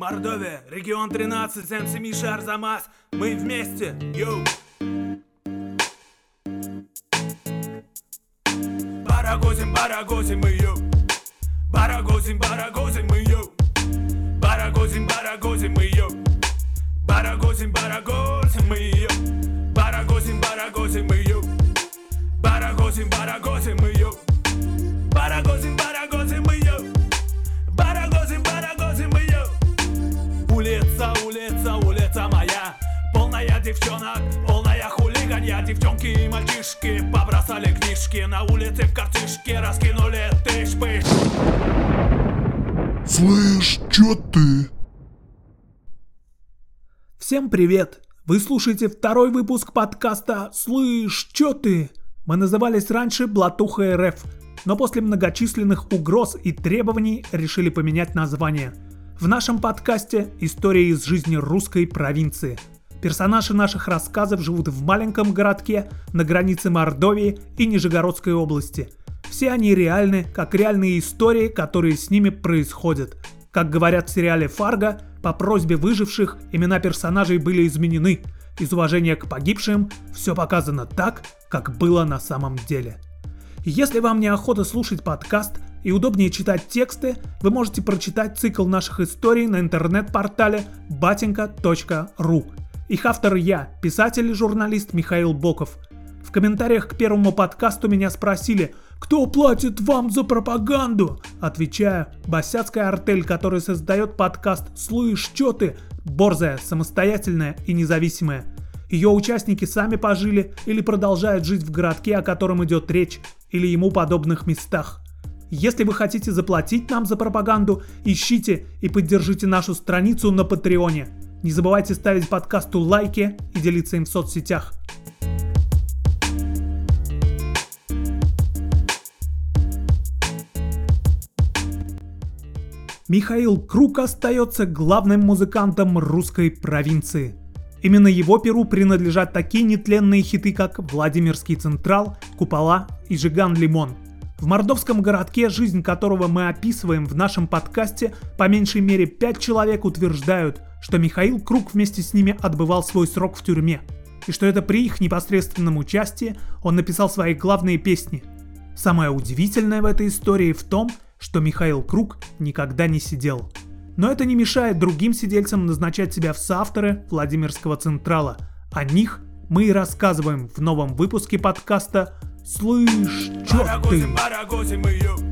Мордовия, регион 13, MC Миша Арзамас. Мы вместе, йоу! Барагозим, барагозим мы, йоу! Барагозим, барагозим мы, йоу! Барагозим, барагозим мы, йоу! Барагозим, барагозим мы, йоу! Барагозим, барагозим мы, йоу! Барагозим, барагозим мы, йоу! Барагозим, барагозим девчонок, полная хулиганья Девчонки и мальчишки побросали книжки На улице в картишке раскинули тыш-пыш Слышь, чё ты? Всем привет! Вы слушаете второй выпуск подкаста «Слышь, чё ты?». Мы назывались раньше «Блатуха РФ», но после многочисленных угроз и требований решили поменять название. В нашем подкасте история из жизни русской провинции. Персонажи наших рассказов живут в маленьком городке на границе Мордовии и Нижегородской области. Все они реальны, как реальные истории, которые с ними происходят. Как говорят в сериале «Фарго», по просьбе выживших имена персонажей были изменены. Из уважения к погибшим все показано так, как было на самом деле. Если вам неохота слушать подкаст и удобнее читать тексты, вы можете прочитать цикл наших историй на интернет-портале batinka.ru. Их автор я, писатель и журналист Михаил Боков. В комментариях к первому подкасту меня спросили, кто платит вам за пропаганду? Отвечаю, босяцкая артель, которая создает подкаст «Слышь, чё ты?» борзая, самостоятельная и независимая. Ее участники сами пожили или продолжают жить в городке, о котором идет речь, или ему подобных местах. Если вы хотите заплатить нам за пропаганду, ищите и поддержите нашу страницу на Патреоне. Не забывайте ставить подкасту лайки и делиться им в соцсетях. Михаил Круг остается главным музыкантом русской провинции. Именно его перу принадлежат такие нетленные хиты, как «Владимирский Централ», «Купола» и «Жиган Лимон». В мордовском городке, жизнь которого мы описываем в нашем подкасте, по меньшей мере пять человек утверждают, что Михаил Круг вместе с ними отбывал свой срок в тюрьме, и что это при их непосредственном участии он написал свои главные песни. Самое удивительное в этой истории в том, что Михаил Круг никогда не сидел. Но это не мешает другим сидельцам назначать себя в соавторы Владимирского Централа. О них мы и рассказываем в новом выпуске подкаста «Слышь, чё ты?» Барагозим!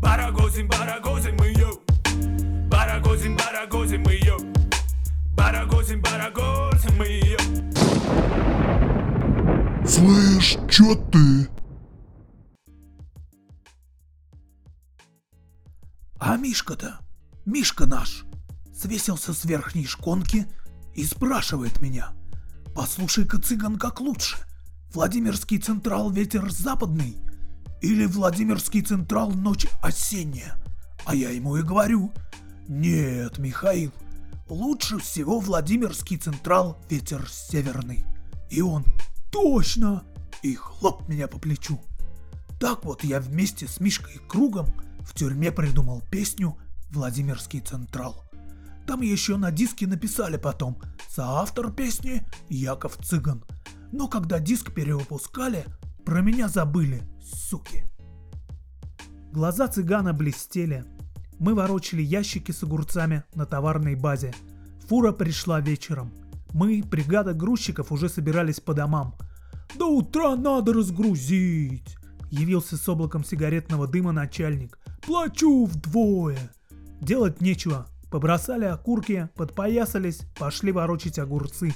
Барагозим, барагозим йоу! Барагозим, барагозим йоу! Барагозим, барагозим мы, йоу! Слышь, чё ты? А Мишка-то, Мишка наш, свесился с верхней шконки и спрашивает меня. Послушай-ка, цыган, как лучше? Владимирский Централ ветер западный или Владимирский Централ ночь осенняя? А я ему и говорю, нет, Михаил, лучше всего Владимирский Централ ветер северный. И он, точно, и хлоп меня по плечу. Так вот я вместе с Мишкой Кругом в тюрьме придумал песню «Владимирский Централ». Там еще на диске написали потом «Соавтор песни Яков Цыган». Но когда диск перевыпускали, про меня забыли, суки. Глаза цыгана блестели. Мы ворочали ящики с огурцами на товарной базе. Фура пришла вечером. Мы, бригада грузчиков, уже собирались по домам. «До утра надо разгрузить!» Явился с облаком сигаретного дыма начальник. «Плачу вдвое!» Делать нечего. Побросали окурки, подпоясались, пошли ворочить огурцы.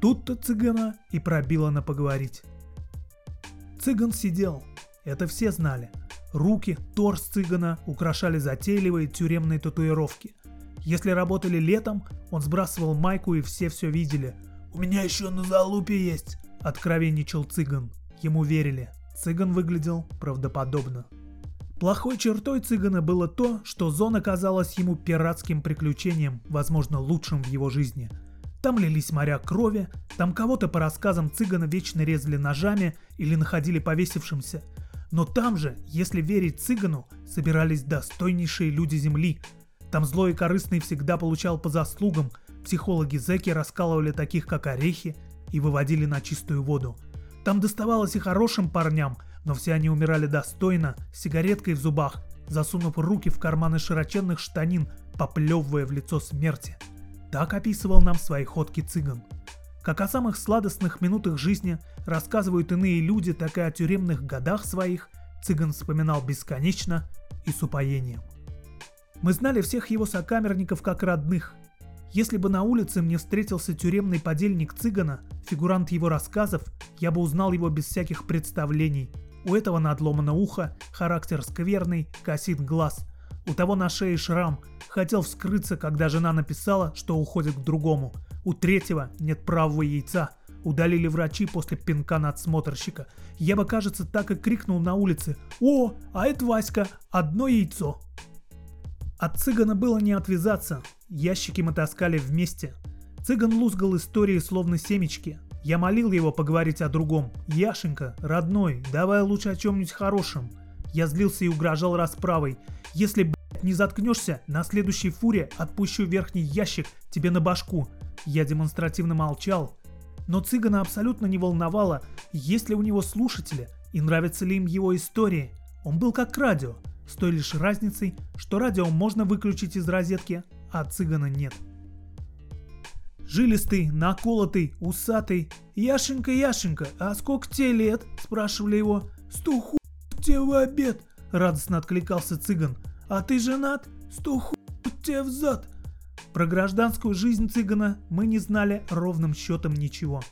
Тут-то цыгана и пробило на поговорить. Цыган сидел. Это все знали. Руки, торс цыгана украшали затейливые тюремные татуировки. Если работали летом, он сбрасывал майку и все все видели. «У меня еще на залупе есть», — откровенничал цыган. Ему верили. Цыган выглядел правдоподобно. Плохой чертой цыгана было то, что зона казалась ему пиратским приключением, возможно, лучшим в его жизни. Там лились моря крови, там кого-то по рассказам цыгана вечно резали ножами или находили повесившимся. Но там же, если верить цыгану, собирались достойнейшие люди земли. Там злой и корыстный всегда получал по заслугам, психологи зэки раскалывали таких, как орехи, и выводили на чистую воду. Там доставалось и хорошим парням, но все они умирали достойно, с сигареткой в зубах, засунув руки в карманы широченных штанин, поплевывая в лицо смерти. Так описывал нам свои ходки цыган. Как о самых сладостных минутах жизни рассказывают иные люди, так и о тюремных годах своих цыган вспоминал бесконечно и с упоением. Мы знали всех его сокамерников как родных. Если бы на улице мне встретился тюремный подельник цыгана, фигурант его рассказов, я бы узнал его без всяких представлений. У этого надломано ухо, характер скверный, косит глаз. У того на шее шрам, хотел вскрыться, когда жена написала, что уходит к другому – у третьего нет правого яйца. Удалили врачи после пинка надсмотрщика. Я бы, кажется, так и крикнул на улице. «О, а это Васька! Одно яйцо!» От цыгана было не отвязаться. Ящики мы таскали вместе. Цыган лузгал истории словно семечки. Я молил его поговорить о другом. «Яшенька, родной, давай лучше о чем-нибудь хорошем». Я злился и угрожал расправой. Если, блядь, не заткнешься, на следующей фуре отпущу верхний ящик тебе на башку. Я демонстративно молчал, но цыгана абсолютно не волновало, есть ли у него слушатели и нравятся ли им его истории. Он был как радио, с той лишь разницей, что радио можно выключить из розетки, а цыгана нет. Жилистый, наколотый, усатый. «Яшенька, Яшенька, а сколько тебе лет?» – спрашивали его. «Сто ху тебе в обед!» – радостно откликался цыган. «А ты женат? Сто ху тебе взад!» Про гражданскую жизнь цыгана мы не знали ровным счетом ничего.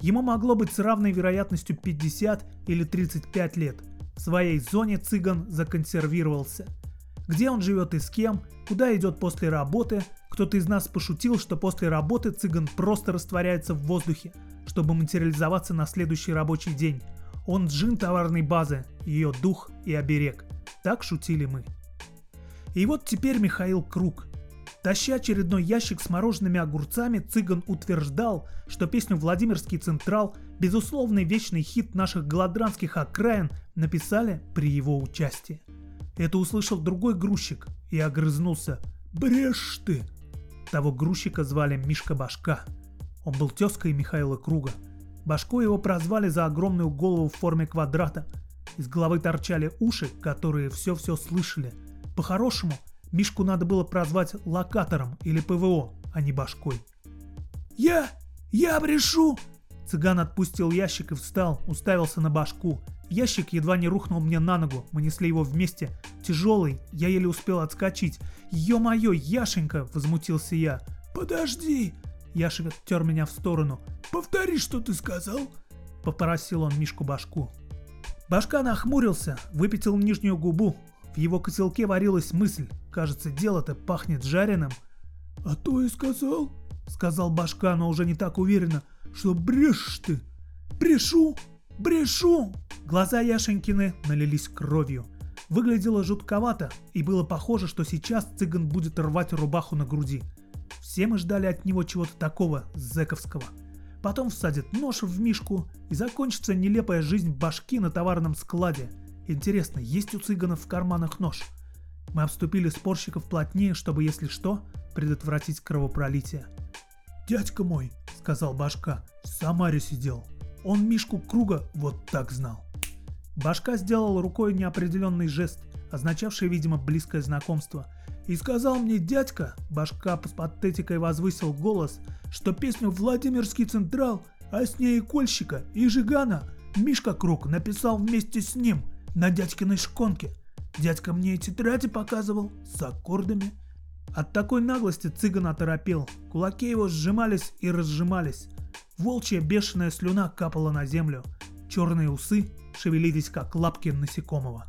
Ему могло быть с равной вероятностью 50 или 35 лет. В своей зоне цыган законсервировался. Где он живет и с кем, куда идет после работы, кто-то из нас пошутил, что после работы цыган просто растворяется в воздухе, чтобы материализоваться на следующий рабочий день. Он джин товарной базы, ее дух и оберег. Так шутили мы. И вот теперь Михаил Круг – Таща очередной ящик с мороженными огурцами, Цыган утверждал, что песню «Владимирский Централ» безусловный вечный хит наших голодранских окраин написали при его участии. Это услышал другой грузчик и огрызнулся. «Брешь ты!» Того грузчика звали Мишка Башка. Он был тезкой Михаила Круга. Башко его прозвали за огромную голову в форме квадрата. Из головы торчали уши, которые все-все слышали. По-хорошему, Мишку надо было прозвать локатором или ПВО, а не башкой. «Я! Я брешу!» Цыган отпустил ящик и встал, уставился на башку. Ящик едва не рухнул мне на ногу, мы несли его вместе. Тяжелый, я еле успел отскочить. «Ё-моё, Яшенька!» – возмутился я. «Подожди!» Яшик оттер меня в сторону. «Повтори, что ты сказал!» – попросил он Мишку башку. Башка нахмурился, выпятил нижнюю губу. В его котелке варилась мысль. Кажется, дело-то пахнет жареным. А то и сказал, сказал башка, но уже не так уверенно, что брешешь ты. Брешу, брешу. Глаза Яшенькины налились кровью. Выглядело жутковато, и было похоже, что сейчас цыган будет рвать рубаху на груди. Все мы ждали от него чего-то такого, зэковского. Потом всадит нож в мишку, и закончится нелепая жизнь башки на товарном складе. Интересно, есть у цыганов в карманах нож? Мы обступили спорщиков плотнее, чтобы, если что, предотвратить кровопролитие. «Дядька мой», — сказал Башка, — «в Самаре сидел. Он Мишку Круга вот так знал». Башка сделал рукой неопределенный жест, означавший, видимо, близкое знакомство. И сказал мне дядька, Башка с патетикой возвысил голос, что песню «Владимирский Централ», а с ней и Кольщика, и Жигана Мишка Круг написал вместе с ним на дядькиной шконке – Дядька мне тетради показывал с аккордами. От такой наглости цыган оторопел. Кулаки его сжимались и разжимались. Волчья бешеная слюна капала на землю. Черные усы шевелились, как лапки насекомого.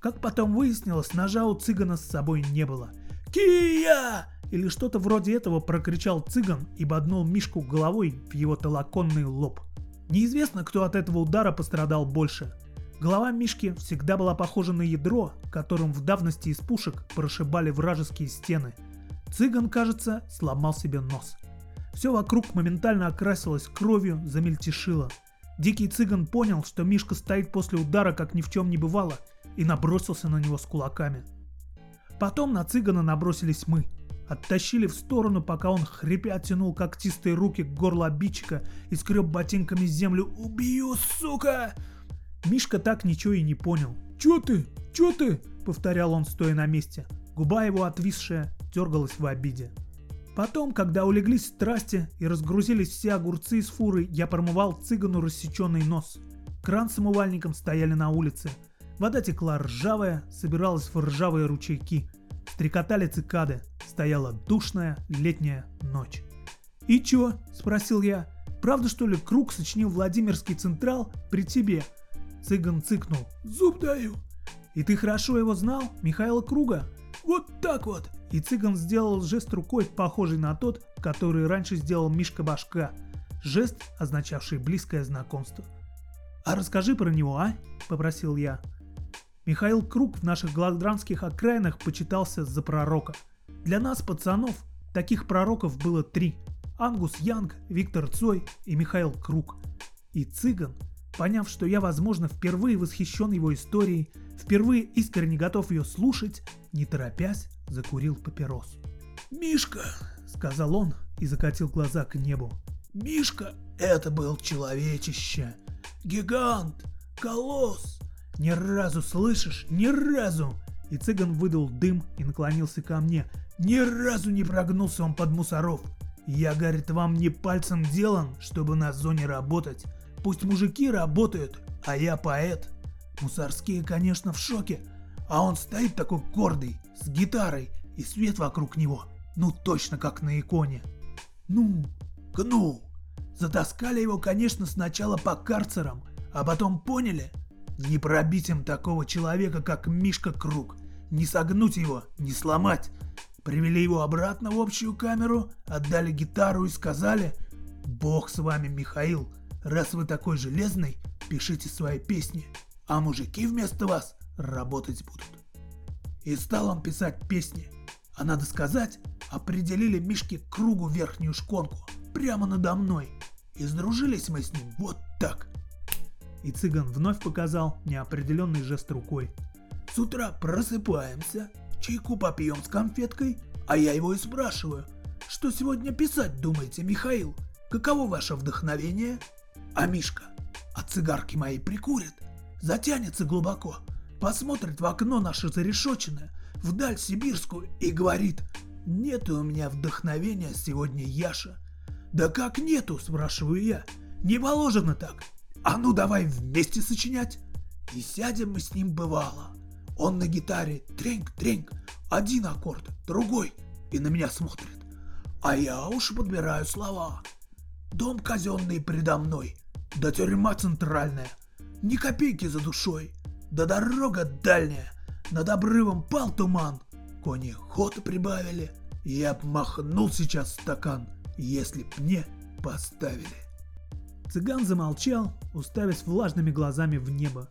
Как потом выяснилось, ножа у цыгана с собой не было. «Кия!» Или что-то вроде этого прокричал цыган и боднул Мишку головой в его толоконный лоб. Неизвестно, кто от этого удара пострадал больше – Голова Мишки всегда была похожа на ядро, которым в давности из пушек прошибали вражеские стены. Цыган, кажется, сломал себе нос. Все вокруг моментально окрасилось кровью, замельтешило. Дикий цыган понял, что Мишка стоит после удара, как ни в чем не бывало, и набросился на него с кулаками. Потом на цыгана набросились мы. Оттащили в сторону, пока он хрипя тянул когтистые руки к горлу обидчика и скреб ботинками землю «Убью, сука!» Мишка так ничего и не понял. «Чё ты? Чё ты?» — повторял он, стоя на месте. Губа его отвисшая дергалась в обиде. Потом, когда улеглись страсти и разгрузились все огурцы из фуры, я промывал цыгану рассеченный нос. Кран с умывальником стояли на улице. Вода текла ржавая, собиралась в ржавые ручейки. Стрекотали цикады. Стояла душная летняя ночь. «И чё?» – спросил я. «Правда, что ли, Круг сочинил Владимирский Централ при тебе?» Цыган цыкнул. «Зуб даю». «И ты хорошо его знал, Михаила Круга?» «Вот так вот!» И цыган сделал жест рукой, похожий на тот, который раньше сделал Мишка Башка. Жест, означавший близкое знакомство. «А расскажи про него, а?» – попросил я. Михаил Круг в наших гладранских окраинах почитался за пророка. Для нас, пацанов, таких пророков было три. Ангус Янг, Виктор Цой и Михаил Круг. И цыган, поняв, что я, возможно, впервые восхищен его историей, впервые искренне готов ее слушать, не торопясь, закурил папирос. «Мишка!» — сказал он и закатил глаза к небу. «Мишка — это был человечище! Гигант! Колосс! Ни разу слышишь? Ни разу!» И цыган выдал дым и наклонился ко мне. «Ни разу не прогнулся он под мусоров! Я, говорит, вам не пальцем делан, чтобы на зоне работать. Пусть мужики работают, а я поэт. Мусорские, конечно, в шоке, а он стоит такой гордый, с гитарой, и свет вокруг него, ну точно как на иконе. Ну, гну. Затаскали его, конечно, сначала по карцерам, а потом поняли, не пробить им такого человека, как Мишка Круг, не согнуть его, не сломать. Привели его обратно в общую камеру, отдали гитару и сказали, «Бог с вами, Михаил, раз вы такой железный, пишите свои песни, а мужики вместо вас работать будут». И стал он писать песни. А надо сказать, определили Мишке кругу верхнюю шконку, прямо надо мной. И сдружились мы с ним вот так. И цыган вновь показал неопределенный жест рукой. С утра просыпаемся, чайку попьем с конфеткой, а я его и спрашиваю, что сегодня писать думаете, Михаил? Каково ваше вдохновение? А Мишка, а цигарки мои прикурит, затянется глубоко, посмотрит в окно наше зарешоченное, вдаль сибирскую и говорит «Нету у меня вдохновения сегодня, Яша». «Да как нету?» – спрашиваю я. «Не положено так. А ну давай вместе сочинять». И сядем мы с ним бывало. Он на гитаре треньк-треньк, один аккорд, другой, и на меня смотрит. А я уж подбираю слова. Дом казенный предо мной, да тюрьма центральная, ни копейки за душой, да дорога дальняя, над обрывом пал туман. Кони хода прибавили, я б махнул сейчас стакан, если б мне поставили. Цыган замолчал, уставясь влажными глазами в небо.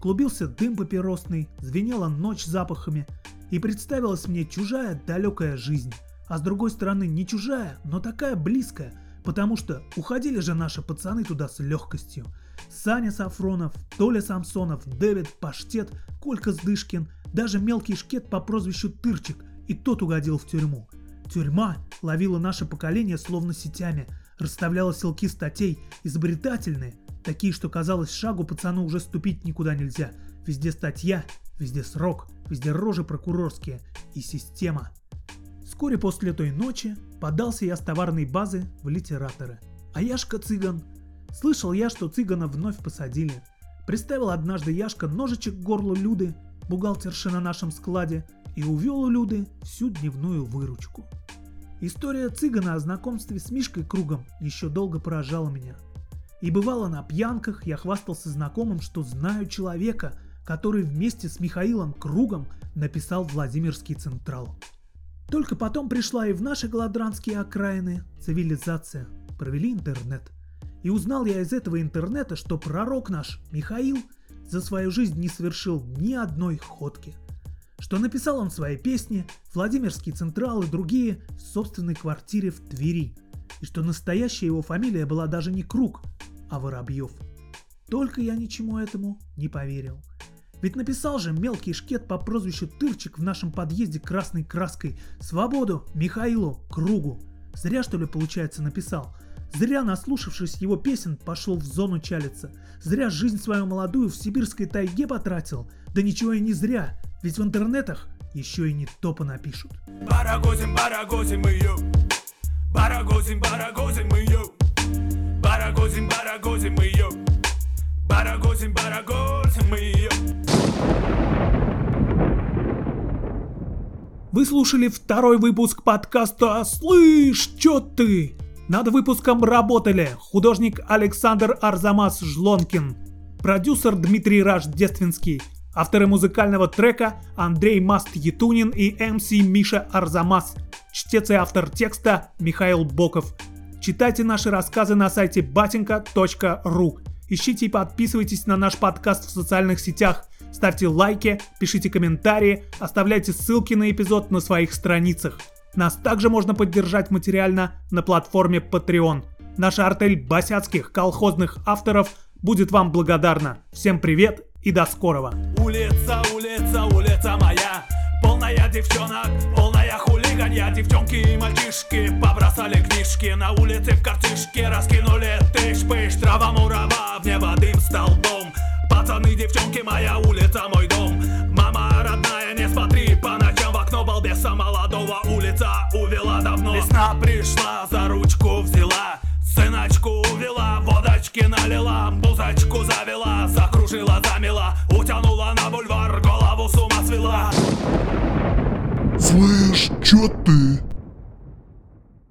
Клубился дым папиросный, звенела ночь запахами, и представилась мне чужая далекая жизнь, а с другой стороны не чужая, но такая близкая, потому что уходили же наши пацаны туда с легкостью – Саня Сафронов, Толя Самсонов, Дэвид Паштет, Колька Сдышкин, даже мелкий шкет по прозвищу Тырчик, и тот угодил в тюрьму. Тюрьма ловила наше поколение словно сетями, расставляла селки статей, изобретательные, такие, что казалось, шагу пацану уже ступить никуда нельзя. Везде статья, везде срок, везде рожи прокурорские и система. Вскоре после той ночи подался я с товарной базы в литераторы. А Яшка Цыган Слышал я, что цыгана вновь посадили. Приставил однажды Яшка ножичек к горлу Люды, бухгалтерши на нашем складе, и увел у Люды всю дневную выручку. История цыгана о знакомстве с Мишкой Кругом еще долго поражала меня. И бывало на пьянках я хвастался знакомым, что знаю человека, который вместе с Михаилом Кругом написал Владимирский Централ. Только потом пришла и в наши голодранские окраины цивилизация, провели интернет. И узнал я из этого интернета, что пророк наш, Михаил, за свою жизнь не совершил ни одной ходки. Что написал он свои песни, Владимирский Централ и другие в собственной квартире в Твери. И что настоящая его фамилия была даже не Круг, а Воробьев. Только я ничему этому не поверил. Ведь написал же мелкий шкет по прозвищу Тырчик в нашем подъезде красной краской «Свободу Михаилу Кругу». Зря, что ли, получается, написал. Зря, наслушавшись его песен, пошел в зону чалиться. Зря жизнь свою молодую в сибирской тайге потратил. Да ничего и не зря, ведь в интернетах еще и не топа напишут. Барагозим, барагозим ее. Барагозим, барагозим ее. Барагозим, барагозим ее. Барагозим, барагозим ее. Вы слушали второй выпуск подкаста «Слышь, чё ты?». Над выпуском работали художник Александр Арзамас Жлонкин, продюсер Дмитрий Рождественский, авторы музыкального трека Андрей Маст Етунин и МС Миша Арзамас, чтец и автор текста Михаил Боков. Читайте наши рассказы на сайте batinka.ru. Ищите и подписывайтесь на наш подкаст в социальных сетях. Ставьте лайки, пишите комментарии, оставляйте ссылки на эпизод на своих страницах. Нас также можно поддержать материально на платформе Patreon. Наша артель басяцких колхозных авторов будет вам благодарна. Всем привет и до скорого. Улица, улица, улица моя Полная девчонок, полная хулиганья Девчонки и мальчишки побросали книжки На улице в картишке раскинули Трава мурава, Пацаны, девчонки, моя улица, мой дом. Мама родная, не смотри по ночам. В окно Балбеса молодого улица увела давно. Весна пришла, за ручку взяла. Сыночку увела, водочки налила Музычку завела, закружила, замела. Утянула на бульвар, голову с ума свела. Слышь, чё ты?